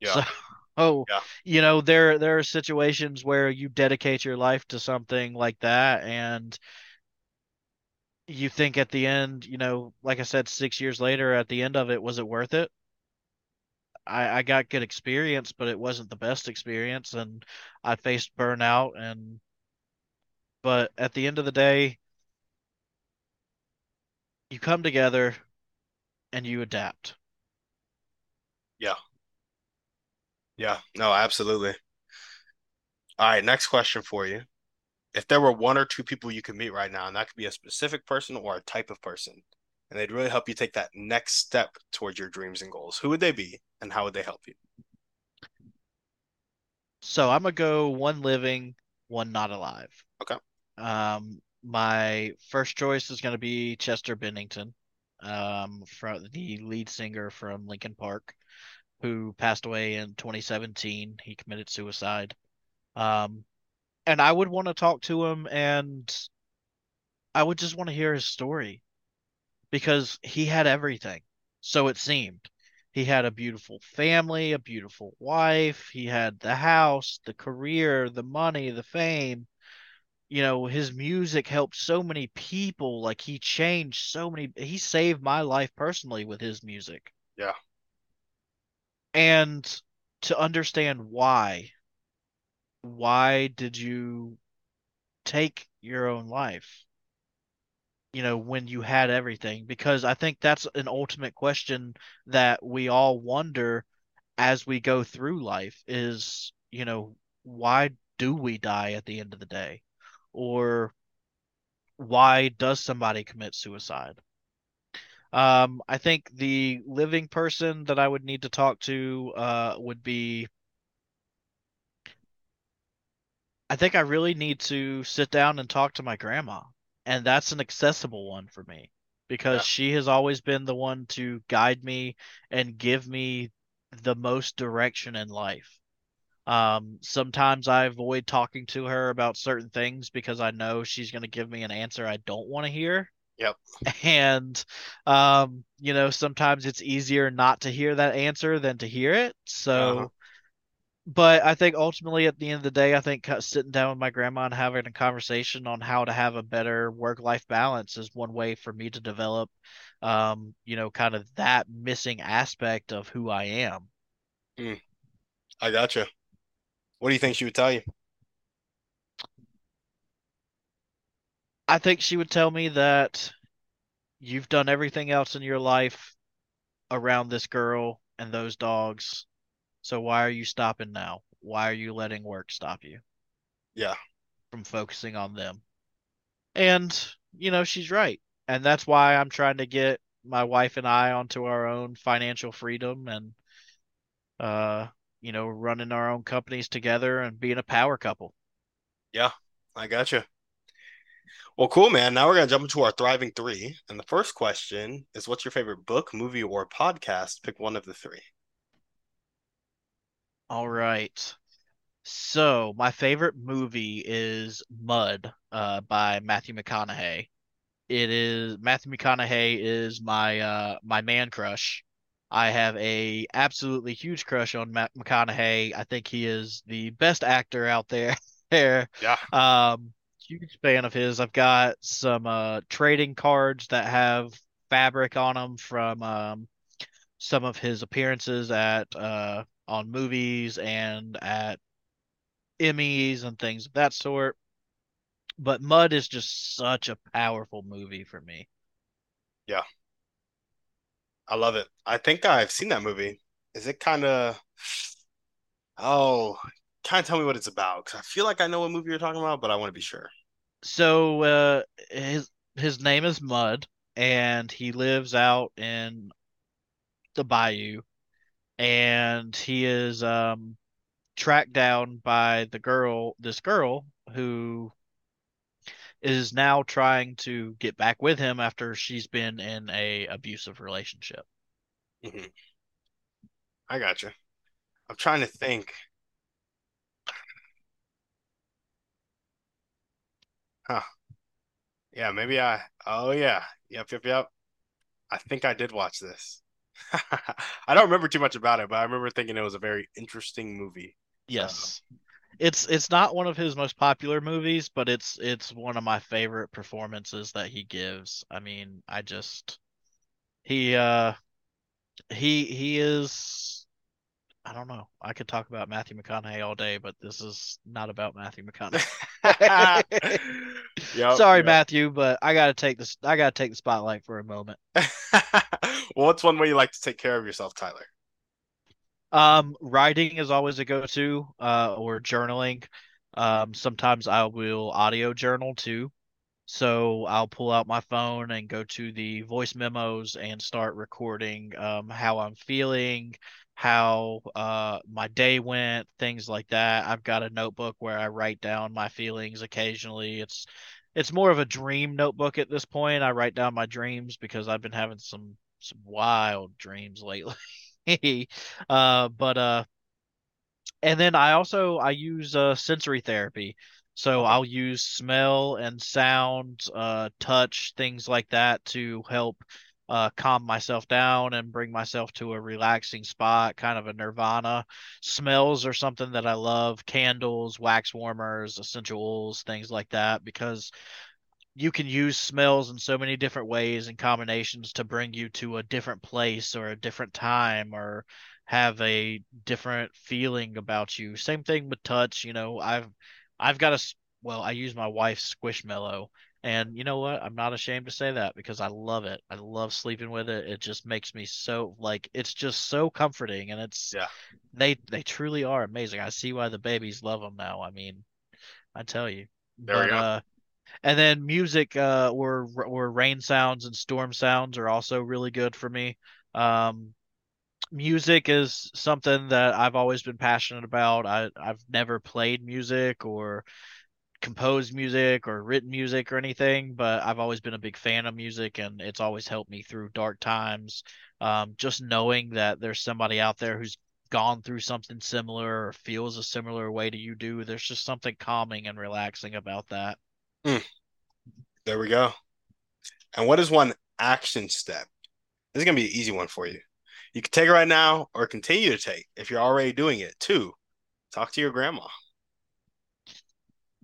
Yeah. So, oh, yeah. you know, there there are situations where you dedicate your life to something like that, and you think at the end, you know, like I said, six years later, at the end of it, was it worth it? I, I got good experience, but it wasn't the best experience, and I faced burnout and but at the end of the day, you come together and you adapt. Yeah. Yeah, no, absolutely. All right, next question for you. If there were one or two people you could meet right now, and that could be a specific person or a type of person, and they'd really help you take that next step towards your dreams and goals, who would they be and how would they help you? So I'm gonna go one living, one not alive. Okay. Um, my first choice is going to be Chester Bennington, um, from the lead singer from Linkin Park, who passed away in 2017. He committed suicide. Um, and I would want to talk to him, and I would just want to hear his story because he had everything. So it seemed. He had a beautiful family, a beautiful wife. He had the house, the career, the money, the fame you know his music helped so many people like he changed so many he saved my life personally with his music. Yeah. And to understand why why did you take your own life you know when you had everything? Because i think that's an ultimate question that we all wonder as we go through life is you know why do we die at the end of the day or why does somebody commit suicide? Um, I think the living person that I would need to talk to uh, would be. I think I really need to sit down and talk to my grandma, and that's an accessible one for me because yeah. she has always been the one to guide me and give me the most direction in life. Um, sometimes I avoid talking to her about certain things because I know she's going to give me an answer I don't want to hear. Yep. And, um, you know, sometimes it's easier not to hear that answer than to hear it. So, uh-huh. but I think ultimately at the end of the day, I think sitting down with my grandma and having a conversation on how to have a better work life balance is one way for me to develop, um, you know, kind of that missing aspect of who I am. Mm. I gotcha. What do you think she would tell you? I think she would tell me that you've done everything else in your life around this girl and those dogs. So why are you stopping now? Why are you letting work stop you Yeah. from focusing on them? And, you know, she's right. And that's why I'm trying to get my wife and I onto our own financial freedom and uh, you know, running our own companies together and being a power couple. Yeah, I got you. Well, cool, man. Now we're gonna jump into our thriving three, and the first question is, "What's your favorite book, movie, or podcast? Pick one of the three. All right. So, my favorite movie is Mud, uh, by Matthew McConaughey. It is Matthew McConaughey is my uh my man crush. I have a absolutely huge crush on Matt McConaughey. I think he is the best actor out there. There. Yeah. Um, huge fan of his. I've got some uh trading cards that have fabric on them from um some of his appearances at uh on movies and at Emmys and things of that sort. But Mud is just such a powerful movie for me. Yeah, I love it. I think I've seen that movie. Is it kind of? Oh, kind of tell me what it's about because I feel like I know what movie you're talking about, but I want to be sure. So uh his his name is Mud and he lives out in the bayou and he is um tracked down by the girl this girl who is now trying to get back with him after she's been in a abusive relationship. hmm I got you. I'm trying to think. Huh. Yeah, maybe I. Oh yeah. Yep, yep, yep. I think I did watch this. I don't remember too much about it, but I remember thinking it was a very interesting movie. Yes. It's it's not one of his most popular movies, but it's it's one of my favorite performances that he gives. I mean, I just he uh he he is I don't know. I could talk about Matthew McConaughey all day, but this is not about Matthew McConaughey. Yep, Sorry, yep. Matthew, but I gotta take this I gotta take the spotlight for a moment. Well, what's one way you like to take care of yourself, Tyler? Um, writing is always a go-to, uh, or journaling. Um, sometimes I will audio journal too. So I'll pull out my phone and go to the voice memos and start recording um, how I'm feeling, how uh, my day went, things like that. I've got a notebook where I write down my feelings occasionally. It's it's more of a dream notebook at this point. I write down my dreams because I've been having some some wild dreams lately. Uh, but uh, and then I also I use uh, sensory therapy. So I'll use smell and sound, uh, touch, things like that to help uh, calm myself down and bring myself to a relaxing spot, kind of a nirvana. Smells are something that I love, candles, wax warmers, essential oils, things like that, because you can use smells in so many different ways and combinations to bring you to a different place or a different time or have a different feeling about you. Same thing with touch, you know, I've I've got a well, I use my wife's Squishmallow and you know what? I'm not ashamed to say that because I love it. I love sleeping with it. It just makes me so like it's just so comforting and it's Yeah, they they truly are amazing. I see why the babies love them now. I mean, I tell you. there we But go. uh and then music, uh, or or rain sounds and storm sounds are also really good for me. Um, music is something that I've always been passionate about. I I've never played music or composed music or written music or anything, but I've always been a big fan of music and it's always helped me through dark times. Um, just knowing that there's somebody out there who's gone through something similar or feels a similar way to you do, there's just something calming and relaxing about that. Mm, there we go. And what is one action step? This is gonna be an easy one for you. You can take it right now or continue to take if you're already doing it. Two, talk to your grandma.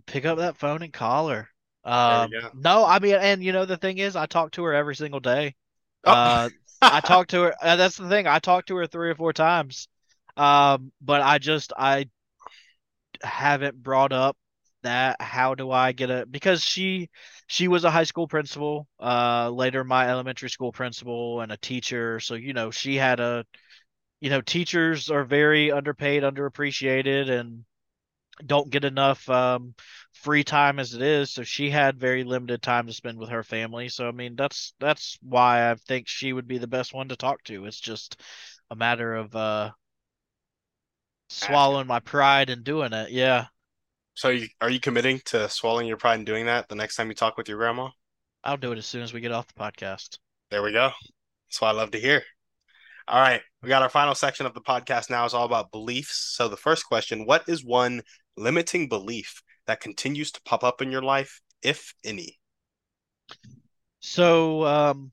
pick up that phone and call her. Um, no, I mean, and you know, the thing is, I talk to her every single day. Oh, Uh, I talk to her, uh, that's the thing. I talk to her three or four times. Um, but I just, I, haven't brought up that how do I get a because she she was a high school principal, uh later my elementary school principal and a teacher, so you know, she had a you know, teachers are very underpaid, underappreciated and don't get enough um free time as it is, so she had very limited time to spend with her family. So I mean, that's that's why I think she would be the best one to talk to. It's just a matter of uh swallowing my pride and doing it. Yeah. So you, are you committing to swallowing your pride and doing that the next time you talk with your grandma? I'll do it as soon as we get off the podcast. There we go. That's what I love to hear. All right, we got our final section of the podcast now is all about beliefs. So the first question, what is one limiting belief that continues to pop up in your life, if any? So, um,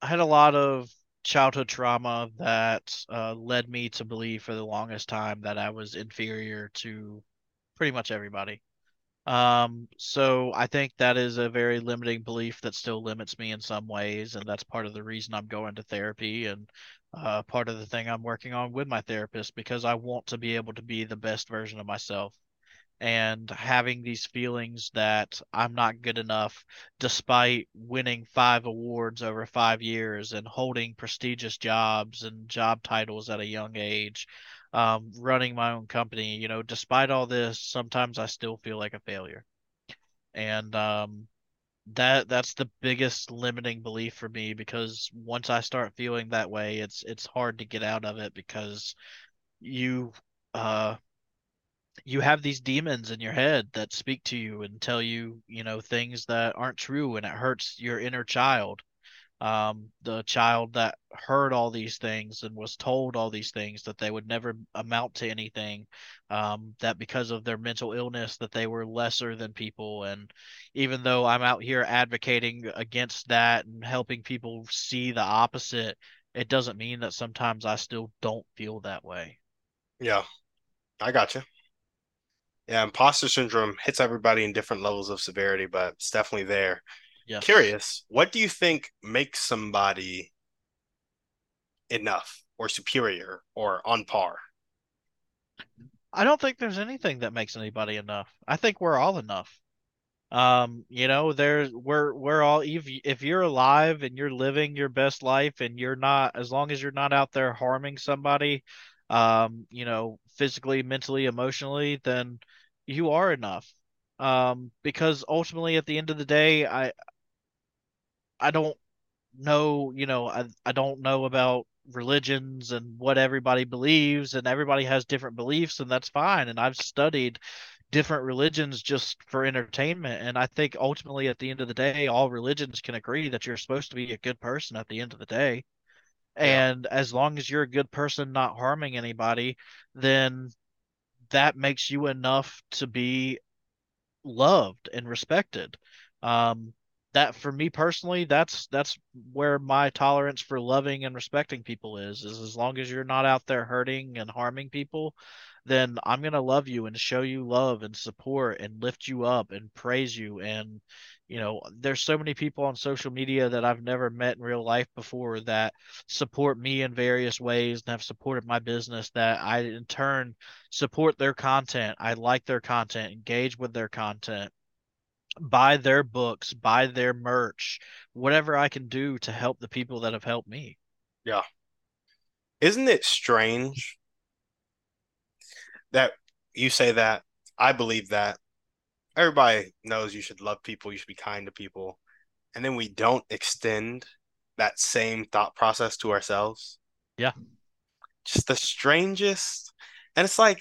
I had a lot of childhood trauma that uh, led me to believe for the longest time that I was inferior to pretty much everybody. Um, so I think that is a very limiting belief that still limits me in some ways, and that's part of the reason I'm going to therapy and uh, part of the thing I'm working on with my therapist because I want to be able to be the best version of myself. And having these feelings that I'm not good enough, despite winning five awards over five years and holding prestigious jobs and job titles at a young age, um, running my own company, you know, despite all this, sometimes I still feel like a failure. And um, that that's the biggest limiting belief for me because once I start feeling that way, it's it's hard to get out of it because you uh you have these demons in your head that speak to you and tell you, you know, things that aren't true and it hurts your inner child um, the child that heard all these things and was told all these things that they would never amount to anything, um, that because of their mental illness that they were lesser than people. And even though I'm out here advocating against that and helping people see the opposite, it doesn't mean that sometimes I still don't feel that way. Yeah, I got you. Yeah, imposter syndrome hits everybody in different levels of severity, but it's definitely there. Yes. Curious, what do you think makes somebody enough or superior or on par? I don't think there's anything that makes anybody enough. I think we're all enough. Um, you know, there's we're we're all if if you're alive and you're living your best life and you're not as long as you're not out there harming somebody, um, you know, physically, mentally, emotionally, then you are enough. Um, because ultimately at the end of the day, I I don't know, you know, I I don't know about religions and what everybody believes and everybody has different beliefs and that's fine and I've studied different religions just for entertainment. And I think ultimately, at the end of the day, all religions can agree that you're supposed to be a good person at the end of the day. Yeah, And as long as you're a good person, not harming anybody, then that makes you enough to be loved and respected. Um, that for me personally, that's that's where my tolerance for loving and respecting people is, is as long as you're not out there hurting and harming people, then I'm gonna love you and show you love and support and lift you up and praise you. And you know, there's so many people on social media that I've never met in real life before that support me in various ways and have supported my business that I in turn support their content. I like their content, engage with their content buy their books, buy their merch, whatever I can do to help the people that have helped me. yeah. Isn't it strange that you say that? I believe that. Everybody knows you should love people, you should be kind to people, and then we don't extend that same thought process to ourselves. Yeah. Just the strangest. And it's like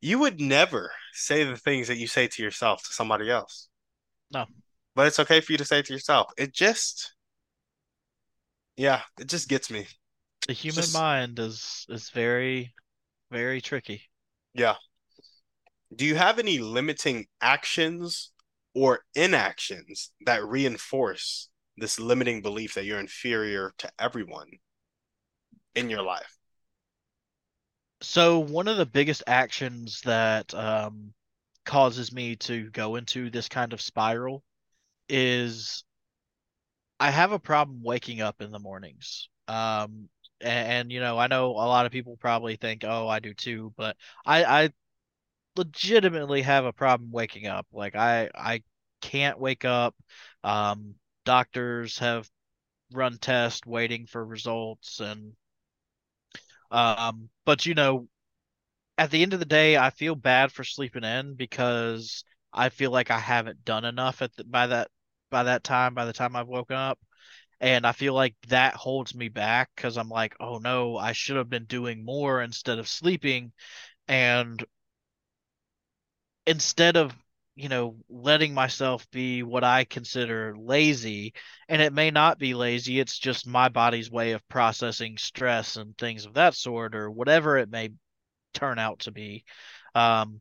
you would never say the things that you say to yourself to somebody else, No, but it's okay for you to say it to yourself. It just, yeah, it just gets me. the human just, mind is is very, very tricky. yeah. Do you have any limiting actions or inactions that reinforce this limiting belief that you're inferior to everyone in your life? So one of the biggest actions that um, causes me to go into this kind of spiral is I have a problem waking up in the mornings. Um, and, and you know, I know a lot of people probably think, oh, I do too, but I, I legitimately have a problem waking up. Like I I can't wake up. Um, doctors have run tests waiting for results and um but you know at the end of the day I feel bad for sleeping in because I feel like I haven't done enough at the, by that by that time by the time I've woken up. And I feel like that holds me back because I'm like oh no I should have been doing more instead of sleeping. And instead of you know letting myself be what I consider lazy and it may not be lazy it's just my body's way of processing stress and things of that sort or whatever it may turn out to be um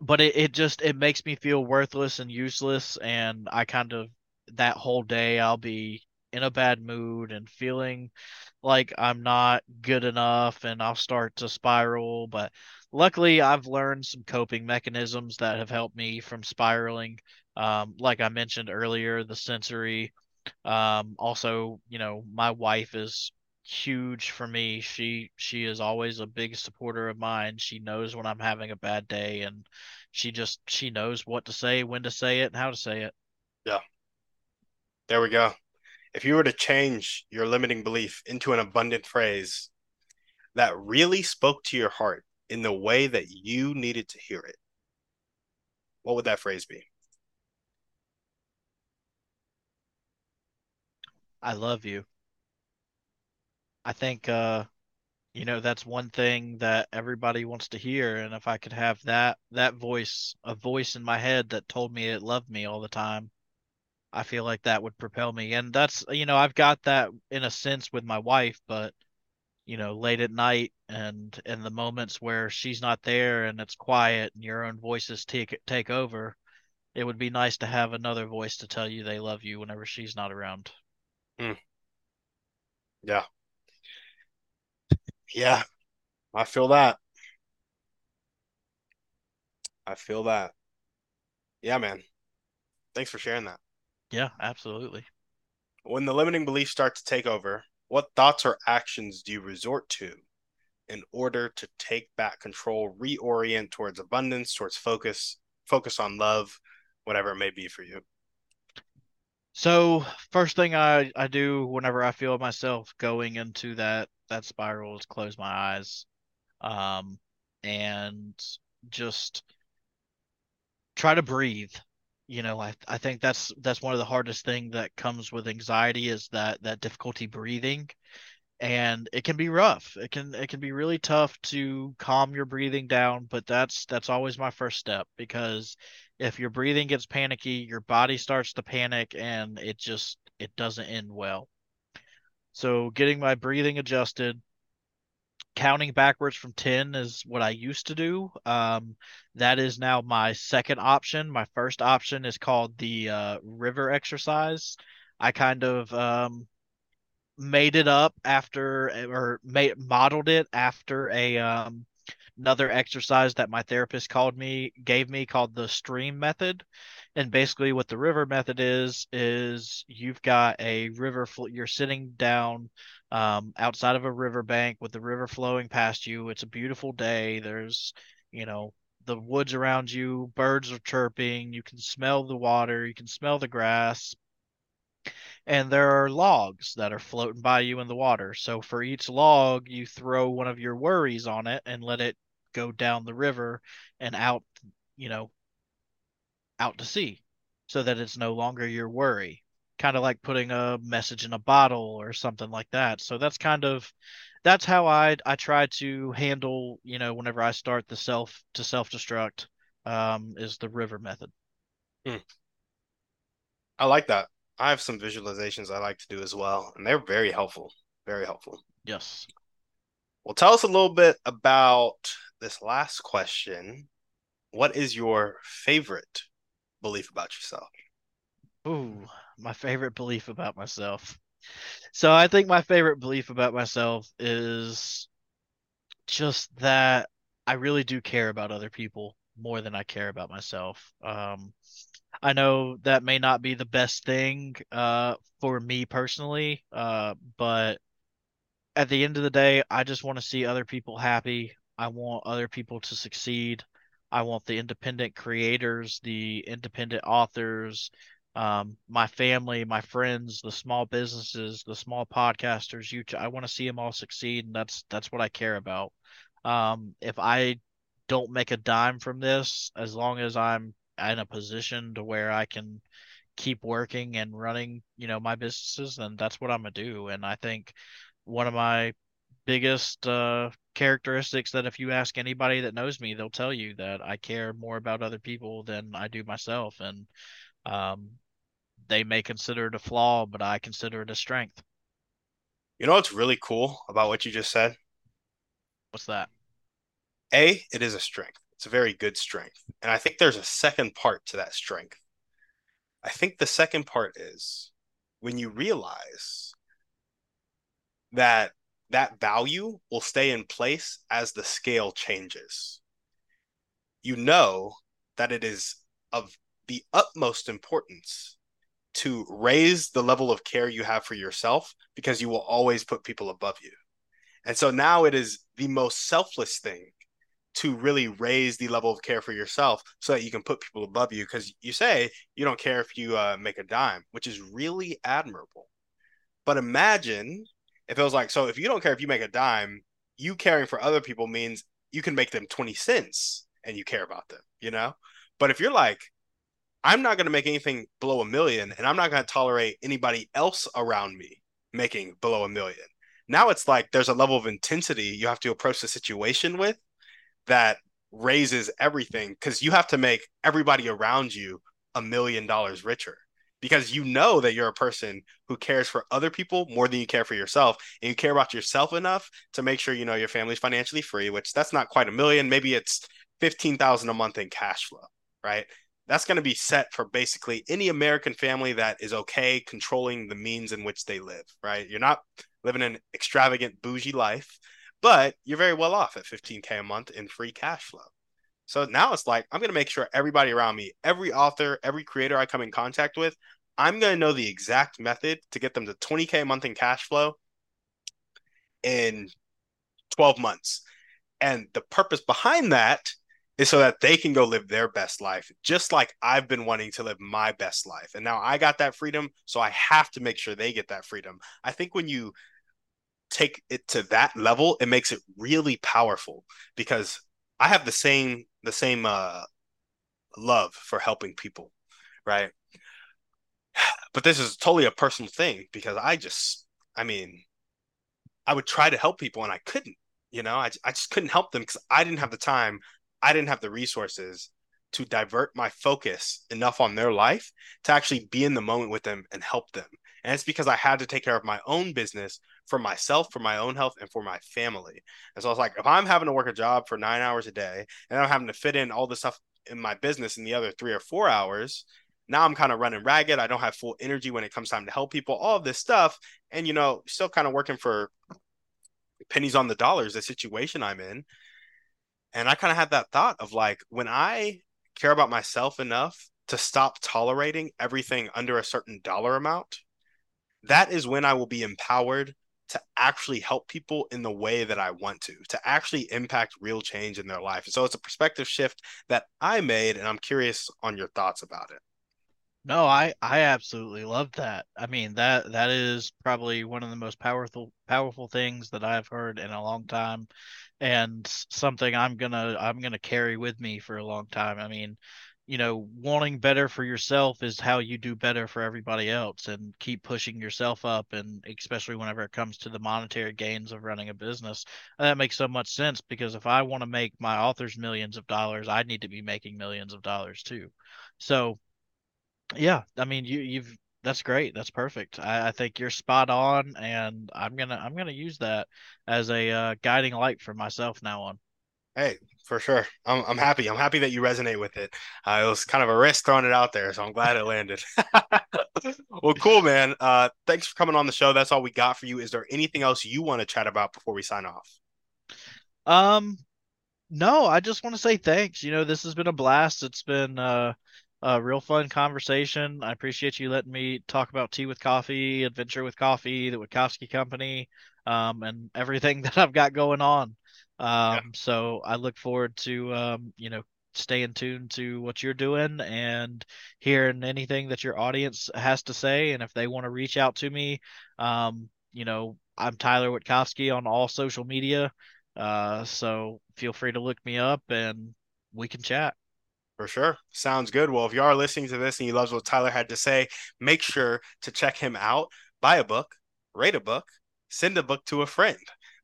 but it, it just it makes me feel worthless and useless and I kind of that whole day I'll be in a bad mood and feeling like I'm not good enough and I'll start to spiral. But luckily, I've learned some coping mechanisms that have helped me from spiraling. Um, like I mentioned earlier, the sensory. Um, also, you know, my wife is huge for me. She she is always a big supporter of mine. She knows when I'm having a bad day and she just she knows what to say, when to say it, and how to say it. Yeah. There we go. If you were to change your limiting belief into an abundant phrase that really spoke to your heart in the way that you needed to hear it, what would that phrase be? I love you. I think uh you know that's one thing that everybody wants to hear and if I could have that that voice, a voice in my head that told me it loved me all the time, I feel like that would propel me. And that's you know, I've got that in a sense with my wife, but you know, late at night and in the moments where she's not there and it's quiet and your own voices take take over, it would be nice to have another voice to tell you they love you whenever she's not around. Mm. Yeah. Yeah. I feel that. I feel that. Yeah, man. Thanks for sharing that. Yeah, absolutely. When the limiting beliefs start to take over, what thoughts or actions do you resort to in order to take back control, reorient towards abundance, towards focus, focus on love, whatever it may be for you? So first thing I, I do whenever I feel myself going into that that spiral is close my eyes, um, and just try to breathe. You know, I I think that's that's one of the hardest thing that comes with anxiety is that that difficulty breathing, and it can be rough. It can it can be really tough to calm your breathing down, but that's that's always my first step because if your breathing gets panicky, your body starts to panic and it just it doesn't end well. So getting my breathing adjusted, counting backwards from 10 is what I used to do. Um, that is now my second option. My first option is called the uh, river exercise. I kind of um, made it up after or made modeled it after a um, another exercise that my therapist called me gave me called the stream method and basically what the river method is is you've got a river fl- you're sitting down um, outside of a river bank with the river flowing past you. It's a beautiful day. There's you know the woods around you birds are chirping. You can smell the water. You can smell the grass. And there are logs that are floating by you in the water. So for each log, you throw one of your worries on it and let it go down the river and out, you know, out to sea so that it's no longer your worry. Kind of like putting a message in a bottle or something like that. So that's kind of that's how I I try to handle, you know, whenever I start the self to self-destruct um is the river method. Hmm. I like that. I have some visualizations I like to do as well, and they're very helpful. Very helpful. Yes. Well, tell us a little bit about this last question. What is your favorite belief about yourself? Ooh, my favorite belief about myself. So I think my favorite belief about myself is just that I really do care about other people more than I care about myself. Um, I know that may not be the best thing uh, for me personally, uh, but at the end of the day, I just want to see other people happy. I want other people to succeed. I want the independent creators, the independent authors, um, my family, my friends, the small businesses, the small podcasters. You, I want to see them all succeed, and that's that's what I care about. Um, if I don't make a dime from this, as long as I'm in a position to where I can keep working and running, you know, my businesses, then that's what I'm gonna do. And I think one of my biggest uh, characteristics that if you ask anybody that knows me, they'll tell you that I care more about other people than I do myself. And um, they may consider it a flaw, but I consider it a strength. You know what's really cool about what you just said? What's that? A, it is a strength. It's a very good strength. And I think there's a second part to that strength. I think the second part is when you realize that that value will stay in place as the scale changes. You know that it is of the utmost importance to raise the level of care you have for yourself because you will always put people above you. And so now it is the most selfless thing to really raise the level of care for yourself so that you can put people above you because you say you don't care if you uh, make a dime, which is really admirable. But imagine it feels like, so if you don't care if you make a dime, you caring for other people means you can make them 20 cents and you care about them, you know? But if you're like, I'm not going to make anything below a million and I'm not going to tolerate anybody else around me making below a million. Now it's like there's a level of intensity you have to approach the situation with that raises everything because you have to make everybody around you a million dollars richer because you know that you're a person who cares for other people more than you care for yourself and you care about yourself enough to make sure you know your family's financially free which that's not quite a million maybe it's 15,000 a month in cash flow right that's going to be set for basically any American family that is okay controlling the means in which they live, right? You're not living an extravagant bougie life, but you're very well off at 15k a month in free cash flow. So now it's like I'm going to make sure everybody around me, every author, every creator I come in contact with, I'm going to know the exact method to get them to 20k a month in cash flow in 12 months. And the purpose behind that is so that they can go live their best life, just like I've been wanting to live my best life. And now I got that freedom, so I have to make sure they get that freedom. I think when you take it to that level, it makes it really powerful because I have the same the same uh love for helping people, right? But this is totally a personal thing because I just I mean I would try to help people and I couldn't you know I, I just couldn't help them because i didn't have the time I didn't have the resources to divert my focus enough on their life to actually be in the moment with them and help them. And it's because I had to take care of my own business for myself, for my own health, and for my family. And so I was like, if I'm having to work a job for nine hours a day and I'm having to fit in all the stuff in my business in the other three or four hours, now I'm kind of running ragged. I don't have full energy when it comes time to help people, all of this stuff. And, you know, still kind of working for pennies on the dollars, the situation I'm in. And I kind of had that thought of like, when I care about myself enough to stop tolerating everything under a certain dollar amount, that is when I will be empowered to actually help people in the way that I want to, to actually impact real change in their life. And So it's a perspective shift that I made, and I'm curious on your thoughts about it. No, I I absolutely love that. I mean that that is probably one of the most powerful powerful things that I've heard in a long time and something I'm to I'm to carry with me for a long time. I mean, you know, wanting better for yourself is how you do better for everybody else and keep pushing yourself up and especially whenever it comes to the monetary gains of running a business. Uh, that makes so much sense because if I want to make my authors millions of dollars, I need to be making millions of dollars too. So yeah, I mean, you you've that's great. That's perfect. I, I think you're spot on, and I'm gonna I'm gonna use that as a uh, guiding light for myself now on. Hey, for sure. I'm I'm happy. I'm happy that you resonate with it. Uh, it was kind of a risk throwing it out there, so I'm glad it landed. well, cool, man. Uh, thanks for coming on the show. That's all we got for you. Is there anything else you want to chat about before we sign off? Um, no. I just want to say thanks. You know, this has been a blast. It's been uh a real fun conversation. I appreciate you letting me talk about tea with coffee, adventure with coffee, the Wittkofsky Company, um, and everything that I've got going on. Um, yeah. So I look forward to um, you know staying tuned to what you're doing and hearing anything that your audience has to say. And if they want to reach out to me, um, you know, I'm Tyler Wittkofsky on all social media. Uh, so feel free to look me up and we can chat. For sure. Sounds good. Well, if you are listening to this and you love what Tyler had to say, make sure to check him out. Buy a book, rate a book, send a book to a friend,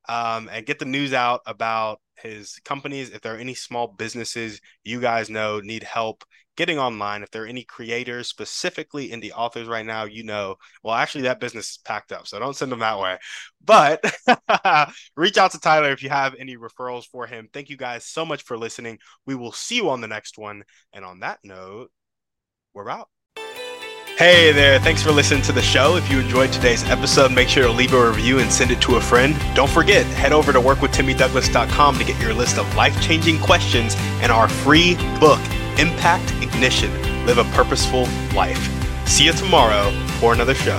um, and get the news out about his companies. If there are any small businesses you guys know need help getting online, if there are any creators, specifically in the authors right now, you know, well, actually, that business is packed up. So don't send them that way. But reach out to Tyler if you have any referrals for him. Thank you guys so much for listening. We will see you on the next one. And on that note, we're out. Hey there, thanks for listening to the show. If you enjoyed today's episode, make sure to leave a review and send it to a friend. Don't forget, head over to workwithtimmydouglas.com to get your list of life changing questions and our free book, Impact Ignition Live a Purposeful Life. See you tomorrow for another show.